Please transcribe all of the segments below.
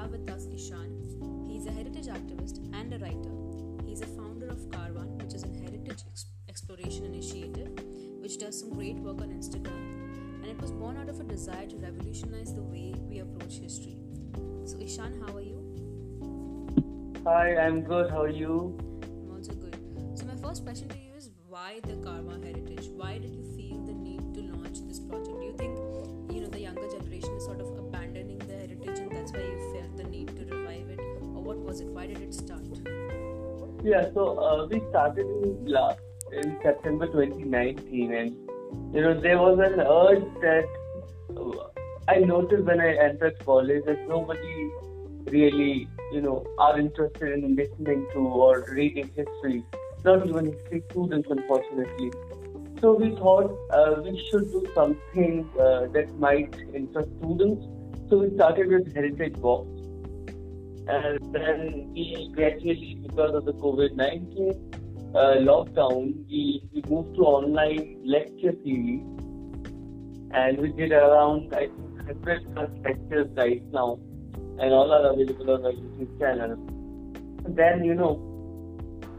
have with us Eshan. He's a heritage activist and a writer. He's a founder of Karwaan, which is a heritage ex- exploration initiative, which does some great work on Instagram. And it was born out of a desire to revolutionize the way we approach history. So, Eshan, how are you? Hi, I'm good. How are you? I'm also good. So, my first question to you is why the was it? Why did it start? Yeah, so uh, we started in last in September 2019, and you know there was an urge that uh, I noticed when I entered college that nobody really you know are interested in listening to or reading history, not even history students, unfortunately. So we thought uh, we should do something uh, that might interest students. So we started with Heritage Box. And then we gradually, because of the COVID 19 uh, lockdown, we, we moved to online lecture series. And we did around, I think, 100 plus lectures right now. And all are available on our YouTube channel. Then, you know,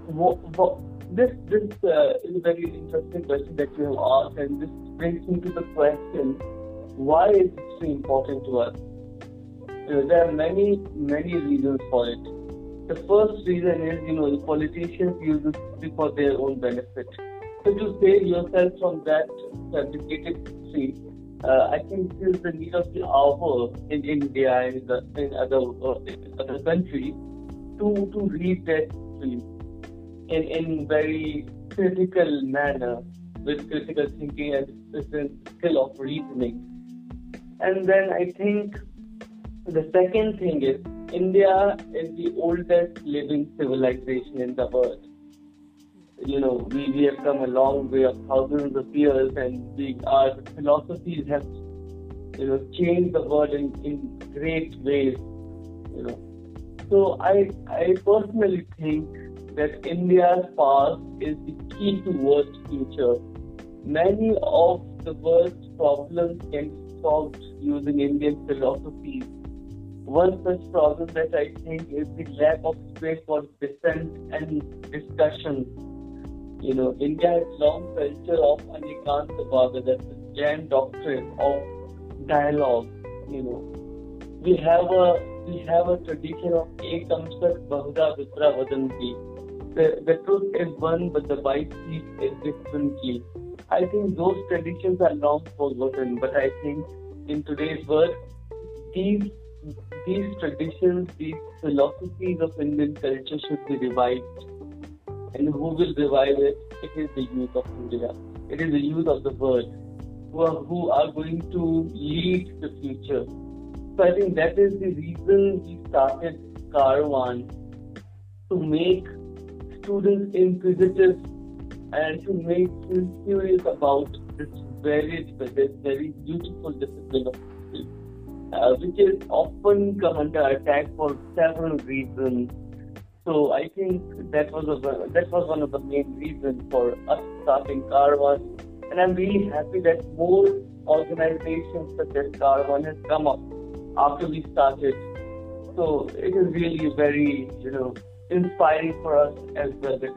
what, what, this this uh, is a very interesting question that you have asked, and this brings me to the question: Why is it so important to us? Know, there are many many reasons for it. The first reason is, you know, the politicians use history for their own benefit. So to save yourself from that fabricated history, uh, I think this is the need of the hour in India and in, in other uh, other countries to to read that history in in very critical manner with critical thinking and skill of reasoning. And then I think the second thing is India is the oldest living civilization in the world. You know, we, we have come a long way of thousands of years and we, our philosophies have you know changed the world in, in great ways. You know. So I I personally think that India's past is the key to world's future. Many of the world's problems can be solved using Indian philosophies. One such problem that I think is the lack of space for dissent and discussion. You know, India has long culture of Anekantavada, that's the Jain doctrine of dialogue. You know, we have a we have a tradition of Ekam Sat Vipra Vadanti the, the truth is one, but the white is differently. I think those traditions are long forgotten, but I think in today's world, these these traditions, these philosophies of Indian culture should be revived. And who will revive it? It is the youth of India. It is the youth of the world who are, who are going to lead the future. So I think that is the reason we started Karwaan to make students inquisitive and to make them curious about this very, this very beautiful discipline of uh, which is often come under attack for several reasons. So I think that was a, that was one of the main reasons for us starting Karwaan, and I'm really happy that more organizations such as Karwaan has come up after we started. So it is really very, you know, inspiring for us as well that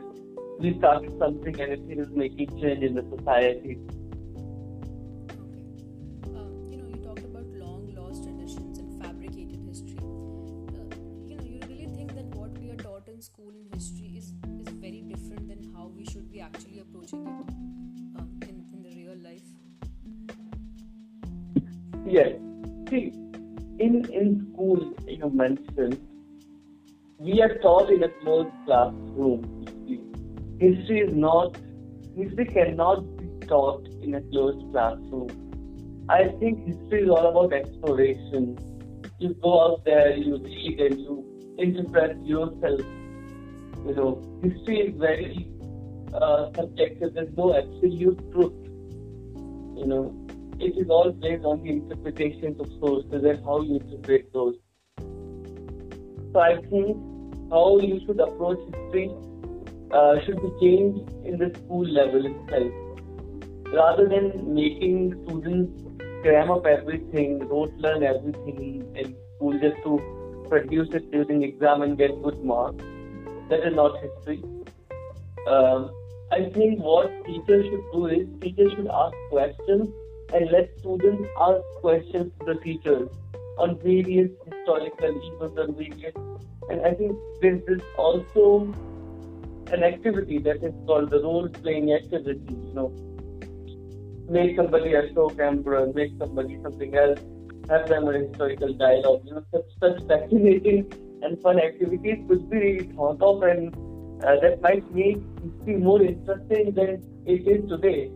we started something and it is making change in the society. Mentioned we are taught in a closed classroom. History is not, history cannot be taught in a closed classroom. I think history is all about exploration. You go out there, you read, and you interpret yourself. You know, history is very uh, subjective. There's no absolute truth. You know, it is all based on the interpretations of sources and how you interpret those. So I think how you should approach history uh, should be changed in the school level itself. Rather than making students cram up everything, rote learn everything in school just to produce it during exam and get good marks. That is not history. Um, I think what teachers should do is teachers should ask questions and let students ask questions to the teachers on various historical events and various. And I think this is also an activity that is called the role playing activity. You know, make somebody a show camera, make somebody something else, have them a historical dialogue. You know, such such fascinating and fun activities could be really thought of, and uh, that might make history more interesting than it is today.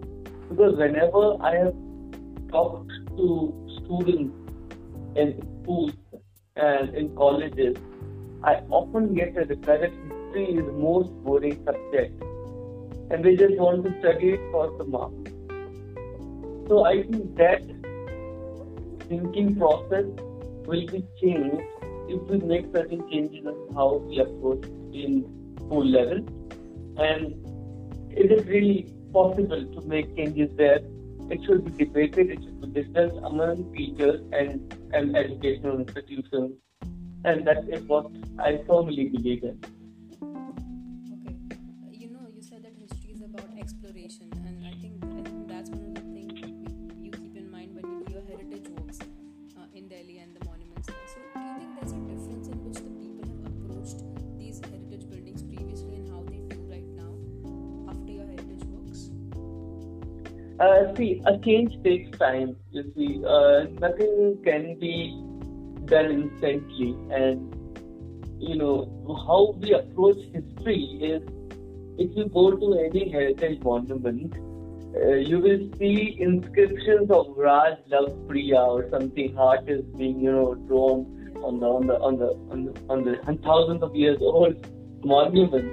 Because whenever I have talked to students in schools and in colleges, I often get a reply that history is the most boring subject, and they just want to study it for the marks. So I think that thinking process will be changed if we make certain changes on how we approach in school level. And is it really possible to make changes there? It should be debated, it should be discussed among teachers and, and educational institutions. And that is what I firmly believe in. Okay. You know, you said that history is about exploration, and I think, I think that's one of the Uh, see, a change takes time. You see, uh, nothing can be done instantly, and you know how we approach history is if you go to any heritage monument, uh, you will see inscriptions of Raj loves Priya or something. Heart is being you know drawn on the on the on the on the, on the thousands of years old monument.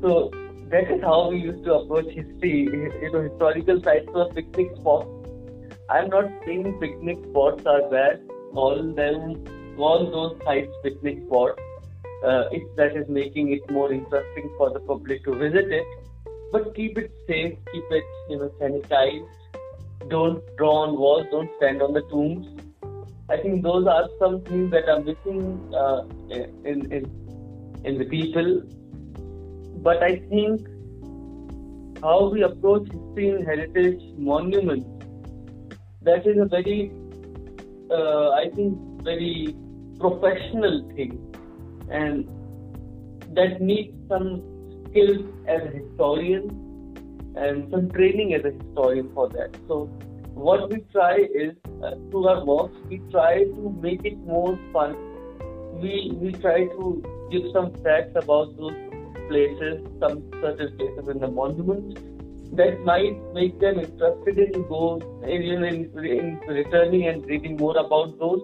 So that is how we used to approach history. You know, historical sites were picnic spots. I'm not saying picnic spots are bad. All them, all those sites picnic spots. Uh, that is making it more interesting for the public to visit it, but keep it safe, keep it you know sanitized. Don't draw on walls. Don't stand on the tombs. I think those are some things that are missing uh, in in in the people but I think how we approach history and heritage monuments that is a very uh, I think very professional thing. And that needs some skills as a historian and some training as a historian for that. So what we try is uh, through our works we try to make it more fun. We we try to give some facts about those places, some certain places in the monuments that might make them interested in go in, in, in returning and reading more about those.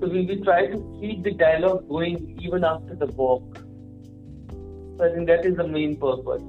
So we will try to keep the dialogue going even after the walk. So I think that is the main purpose.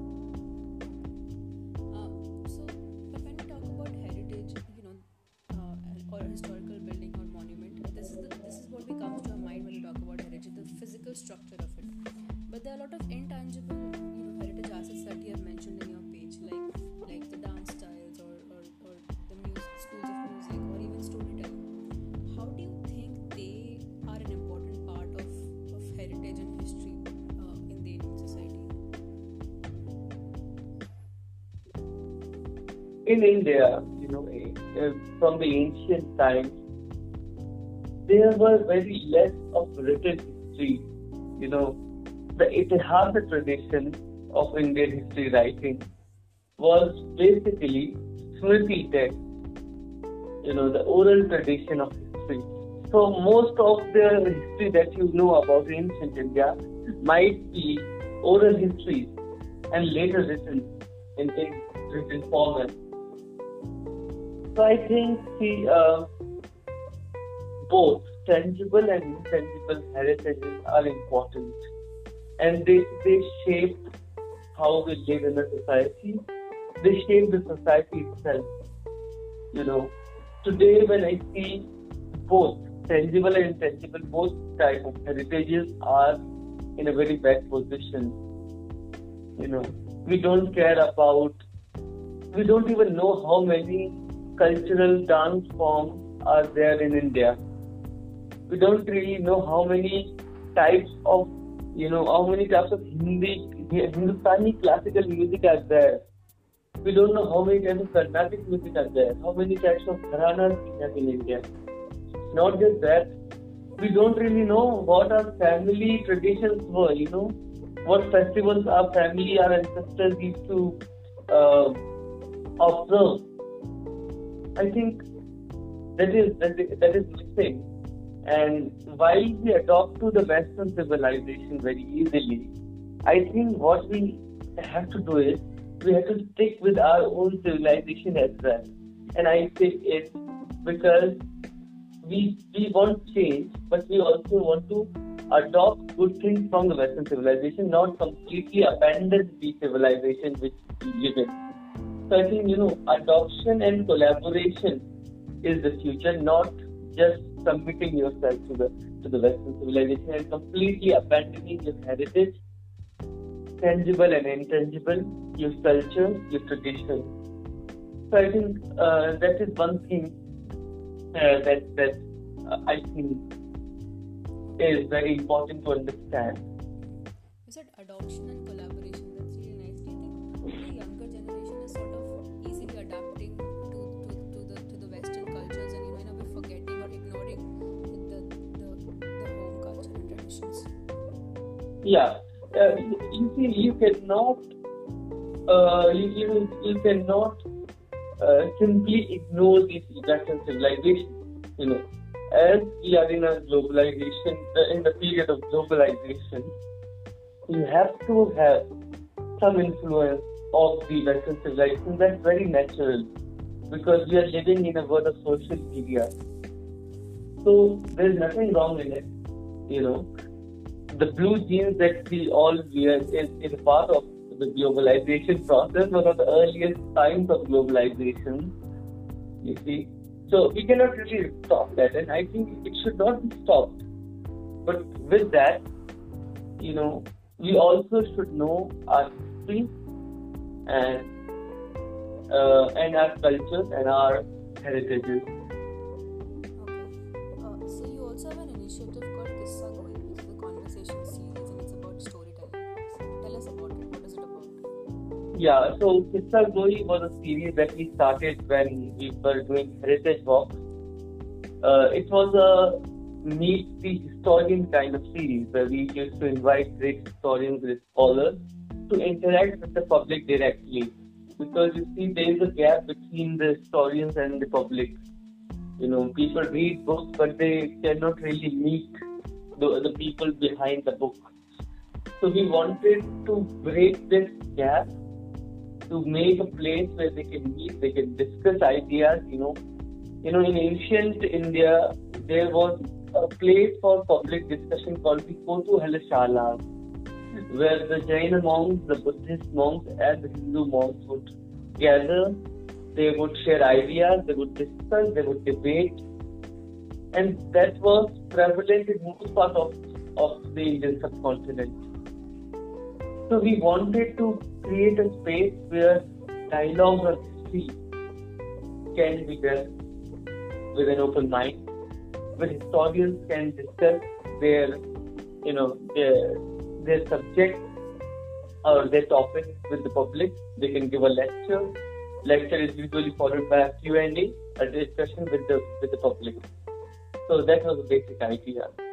In India, you know, eh, from the ancient times, there was very less of written history. You know, the Itihasa tradition of Indian history writing was basically Smriti text, you know, the oral tradition of history. So most of the history that you know about ancient India might be oral histories and later written in written format. So I think the uh, both tangible and intangible heritages are important, and they they shape how we live in a society. They shape the society itself. You know, today when I see both tangible and intangible, both type of heritages are in a very bad position. You know, we don't care about. We don't even know how many cultural dance forms are there in India. We don't really know how many types of, you know, how many types of Hindi, Hindustani classical music are there. We don't know how many types of Carnatic music are there, how many types of Gharanas we have in India. Not just that, we don't really know what our family traditions were, you know, what festivals our family, our ancestors used to uh, observe. I think that is that is, missing. And while we adopt to the Western civilization very easily, I think what we have to do is we have to stick with our own civilization as well. And I say it because we we want change, but we also want to adopt good things from the Western civilization, not completely abandon the civilization which we live in. So I think you know adoption and collaboration is the future, not just submitting yourself to the to the Western civilization and completely abandoning your heritage, tangible and intangible, your culture, your tradition. So I think uh, that is one thing uh, that that uh, I think is very important to understand. You said adoption Yeah, uh, you see, you cannot uh, you, you cannot uh, simply ignore these Western civilization. You know, as we are in a globalization, uh, in the period of globalization, you have to have some influence of the Western civilization. That's very natural because we are living in a world of social media. So there's nothing wrong in it. You know, the blue jeans that we all wear is, is part of the globalization process, one of the earliest signs of globalization. You see, so we cannot really stop that, and I think it should not be stopped. But with that, you know, we also should know our history and uh, and our cultures and our heritages. Okay. Uh, so you also have an initiative Yeah, so Kissa Goi was a series that we started when we were doing heritage walks. Uh, it was a meet the historian kind of series where we used to invite great historians, great scholars to interact with the public directly. Because you see, there is a gap between the historians and the public. You know, people read books, but they cannot really meet the, the people behind the book. So we wanted to break this gap to make a place where they can meet, they can discuss ideas. You know, you know, in ancient India, there was a place for public discussion called the Kotuhalashala, where the Jain monks, the Buddhist monks, and the Hindu monks would gather. They would share ideas, they would discuss, they would debate, and that was prevalent in most part of, of the Indian subcontinent. So we wanted to create a space where dialogue or history can be done with an open mind, where historians can discuss their, you know, their their subject or their topic with the public. They can give a lecture. Lecture is usually followed by a Q&A, a discussion with the with the public. So that was the basic idea.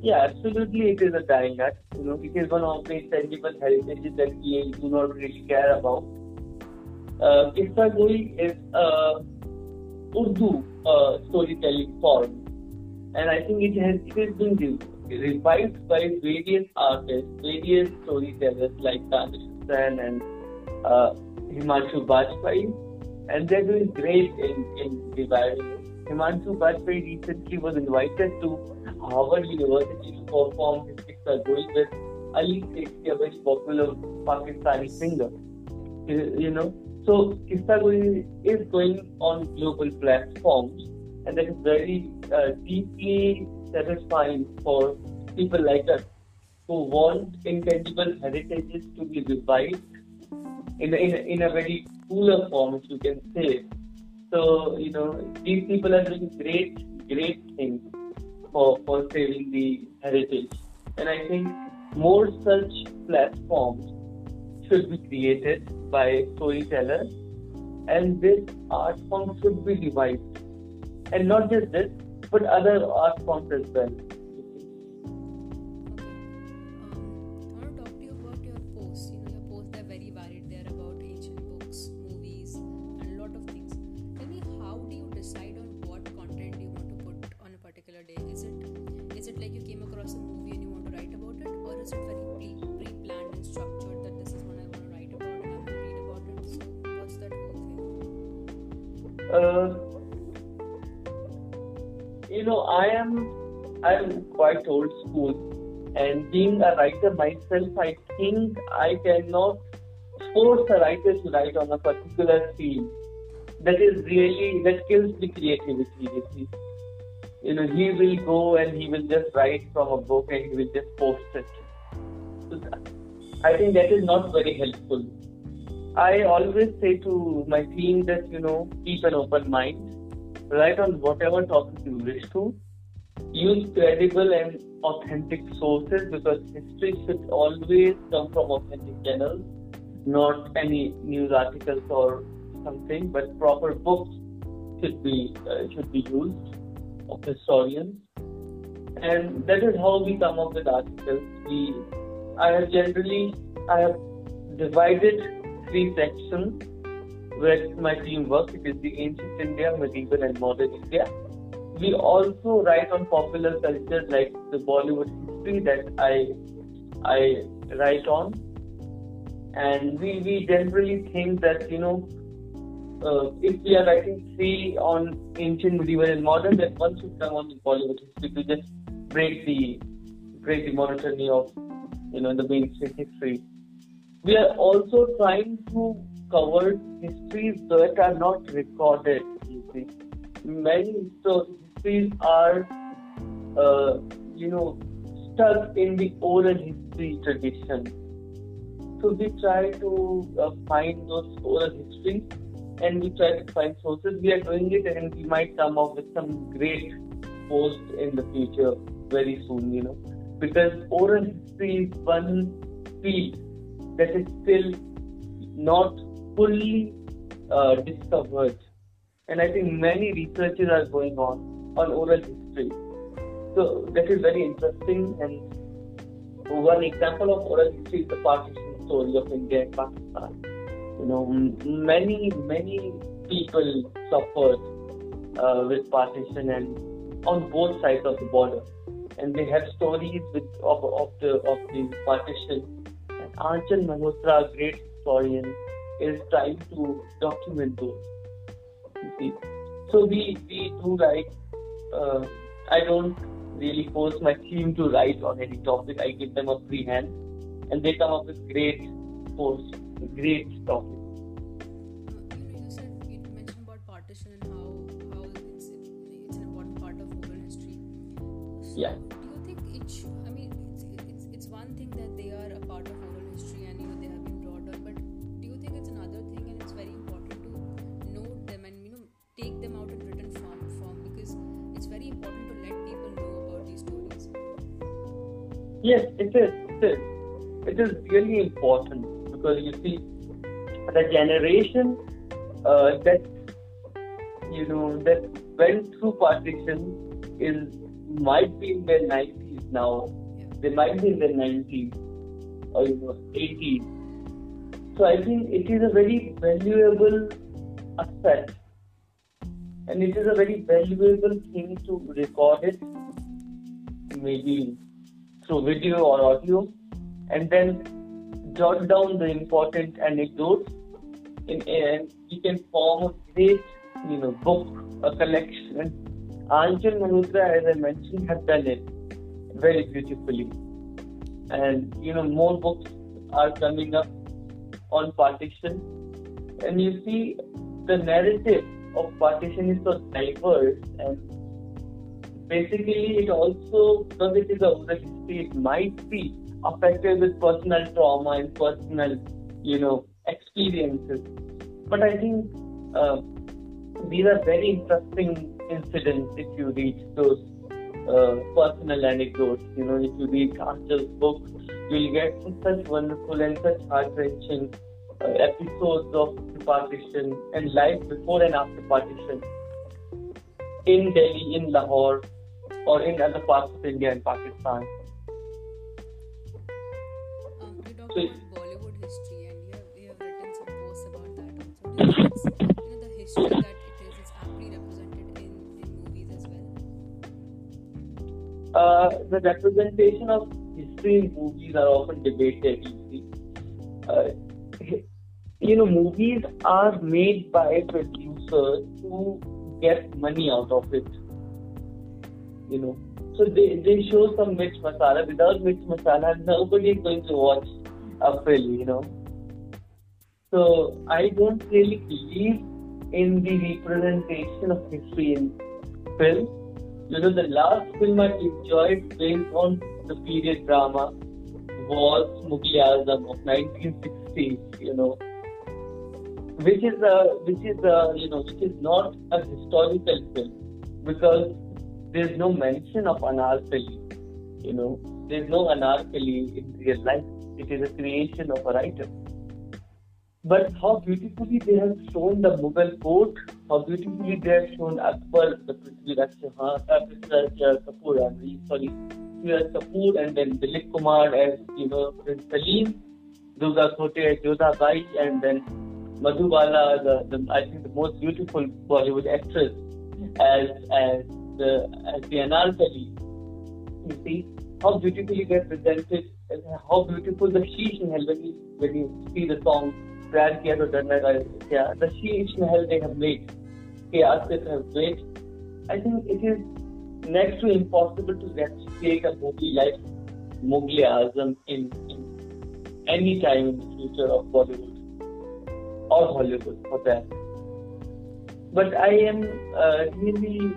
Yeah, absolutely, it is a dying art. You know, it is one of the intangible heritages that we do not really care about. Uh, Kissa Goi is a Urdu uh, storytelling form, and I think it has it has been re- revived by various artists, various storytellers like Danish Husain and uh, Himanshu Bajpayee, and they're doing great in, in reviving. Himanshu Bajpayee recently was invited to Harvard University to perform his Kissa Goi with Ali Sethi, a very popular Pakistani singer. You know, so Kissa Goi is going on global platforms, and that is very uh, deeply satisfying for people like us who want intangible heritages to be revived in a, in a, in a very cooler form, if you can say. So, you know, these people are doing great, great things for, for saving the heritage. And I think more such platforms should be created by storytellers and this art form should be revived. And not just this, but other art forms as well. Uh, you know, I am I'm quite old school, and being a writer myself, I think I cannot force a writer to write on a particular theme. That is really that kills the creativity. You see, you know, he will go and he will just write from a book and he will just post it. So I think that is not very helpful. I always say to my team that, you know, keep an open mind, write on whatever topic you wish to, use credible and authentic sources because history should always come from authentic channels, not any news articles or something, but proper books should be uh, should be used of historians, and that is how we come up with articles. We, I have generally, I have divided three sections where my team works. It is the ancient India, medieval, and modern India. We also write on popular culture like the Bollywood history that I I write on, and we we generally think that you know uh, if we are writing three on ancient, medieval, and modern, then one should come on the Bollywood history to just break the break the monotony of you know the mainstream history we are also trying to cover histories that are not recorded. You see, many histories are, uh, you know, stuck in the oral history tradition. So we try to uh, find those oral histories and we try to find sources. We are doing it and we might come up with some great post in the future very soon, you know, because oral history is one field that is still not fully uh, discovered. And I think many researches are going on on oral history. So that is very interesting. And one example of oral history is the partition story of India and Pakistan. You know, many many people suffered uh, with partition and on both sides of the border, and they have stories with of, of the of the partition Aanchal Malhotra, a great historian, is trying to document those. You see, so we we do write. Uh, I don't really force my team to write on any topic. I give them a free hand, and they come up with great posts, great topics. You Yes, it is. It is. It is really important because you see, the generation uh, that you know that went through partition is might be in their 90s now. They might be in their 90s or you know 80s. So I think it is a very valuable asset, and it is a very valuable thing to record it. Maybe through video or audio and then jot down the important anecdotes in, and you can form a great you know book a collection Aanchal Malhotra as I mentioned has done it very beautifully and you know more books are coming up on partition and you see the narrative of partition is so diverse and basically it also because it is a oral history it might be affected with personal trauma and personal you know experiences. But i think uh, these are very interesting incidents if you read those uh, personal anecdotes. You know if you read Archer's book you'll get such wonderful and such heart-wrenching episodes of partition and life before and after partition in Delhi, in Lahore, or in other parts of India and Pakistan. Um, you talked about Bollywood history, and you have, you have written some posts about that also. Do you you know, the history that it is is aptly represented in, in movies as well? Uh, the representation of history in movies are often debated. Uh, you know, movies are made by producers who get money out of it. You know, so they, they show some mix masala. Without mix masala, nobody is going to watch a film. You know, so I don't really believe in the representation of history in film. You know, the last film I enjoyed based on the period drama was Mughal Azam of 1960. You know, which is a which is a you know which is not a historical film because there's no mention of anarkali. You know, there's no anarkali in real life. It is a creation of a writer. But how beautifully they have shown the Mughal court, how beautifully they have shown Akbar, the Prithviraj uh, uh, Kapoor, I mean, sorry, Prithviraj Kapoor, and then Dilip Kumar as you know Prince Salim, Durga Khote as Jodha Bai, and then Madhubala, the, the I think the most beautiful Bollywood actress, as as the as the Anarkali. You see how beautifully they presented, and how beautiful the Sheesh Mahal when you when you see the song Pyar Kiya To Darna Kya, the Sheesh Mahal they have made, Asif have made. I think it is next to impossible to replicate a movie like Mughal Azam in, in any time in the future of Bollywood or Hollywood for that. But I am uh, really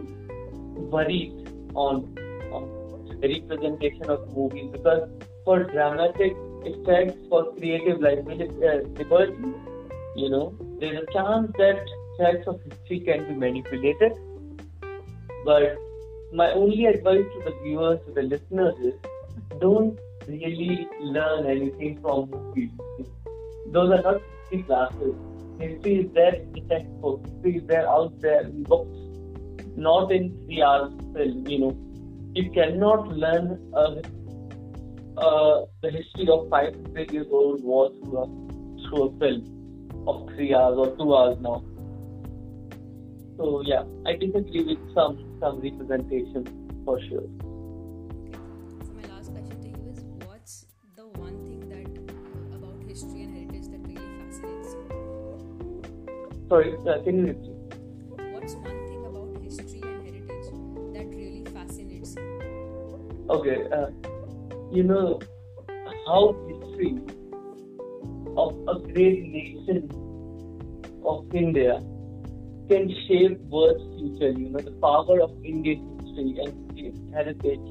worried on, on the representation of movies because for dramatic effects, for creative liberty, uh, you know, there's a chance that facts of history can be manipulated. But my only advice to the viewers, to the listeners is don't really learn anything from movies. Those are not history classes. History is there in the textbook. History is there out there in books, not in three hours film. You know, you cannot learn uh, uh, the history of five, 500 years old war through a, through a film of three hours or two hours now. So yeah, I disagree with some some representation for sure. Sorry, uh, can you repeat? What's one thing about history and heritage that really fascinates you? Okay, uh, you know how history of a great nation of India can shape world's future. You know, the power of Indian history and heritage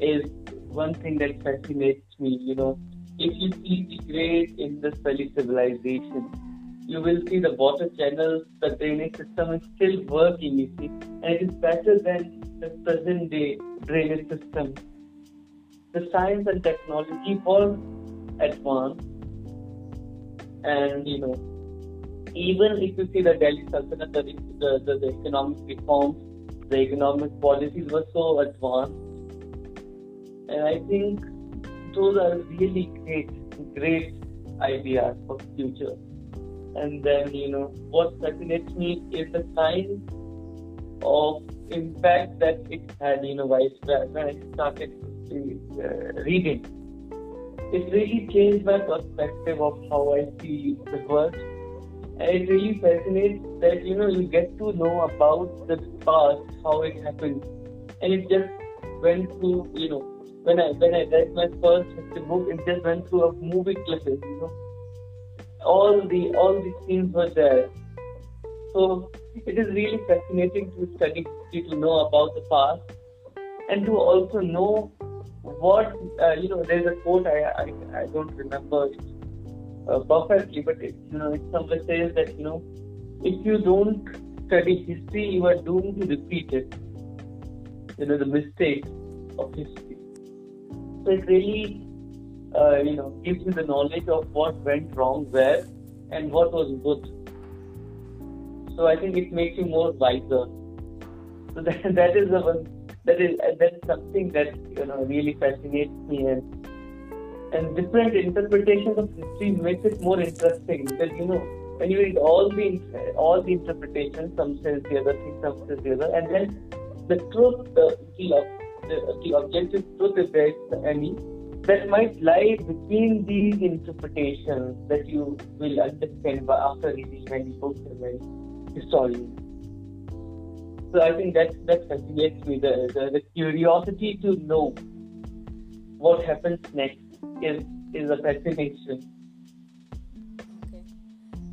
is one thing that fascinates me. You know, if you see the great Indus Valley civilization, you will see the water channels, the drainage system is still working, you see, and it is better than the present day drainage system. The science and technology was advanced, and you know, even if you see the Delhi Sultanate, the, the, the, the economic reforms, the economic policies were so advanced. And I think those are really great, great ideas for the future. And then, you know, what fascinates me is the kind of impact that it had, you know, when I started uh, reading. It really changed my perspective of how I see the world and it really fascinates that you know you get to know about the past, how it happened, and it just went through you know when I when I read my first book, it just went through a movie clipping, you know. All the all the scenes were there. So it is really fascinating to study history, to know about the past, and to also know what uh, you know. There's a quote I I, I don't remember it uh, perfectly, but it, you know, it somewhere says that you know, if you don't study history, you are doomed to repeat it. You know, the mistakes of history. So it really, uh, you know, gives you the knowledge of what went wrong where and what was good. So I think it makes you more wiser. So that, that is the one that is that is something that you know really fascinates me and and different interpretations of history makes it more interesting because you know when you read all the all the interpretations, some says the other thing, some says the other, and then the truth, the, the, the objective truth is there any that might lie between these interpretations that you will understand after reading many books and many historians. So I think that that fascinates me the, the, the curiosity to know what happens next is is a fascination. Okay.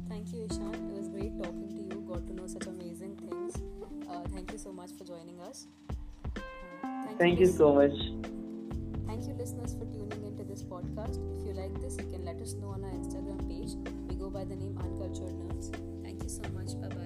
Thank you, Eshan. It was great talking to you. Got to know such amazing things. Uh, thank you so much for joining us. Uh, thank, thank you, you so much. By the name Uncultured Nerds. Thank you so much. Bye bye.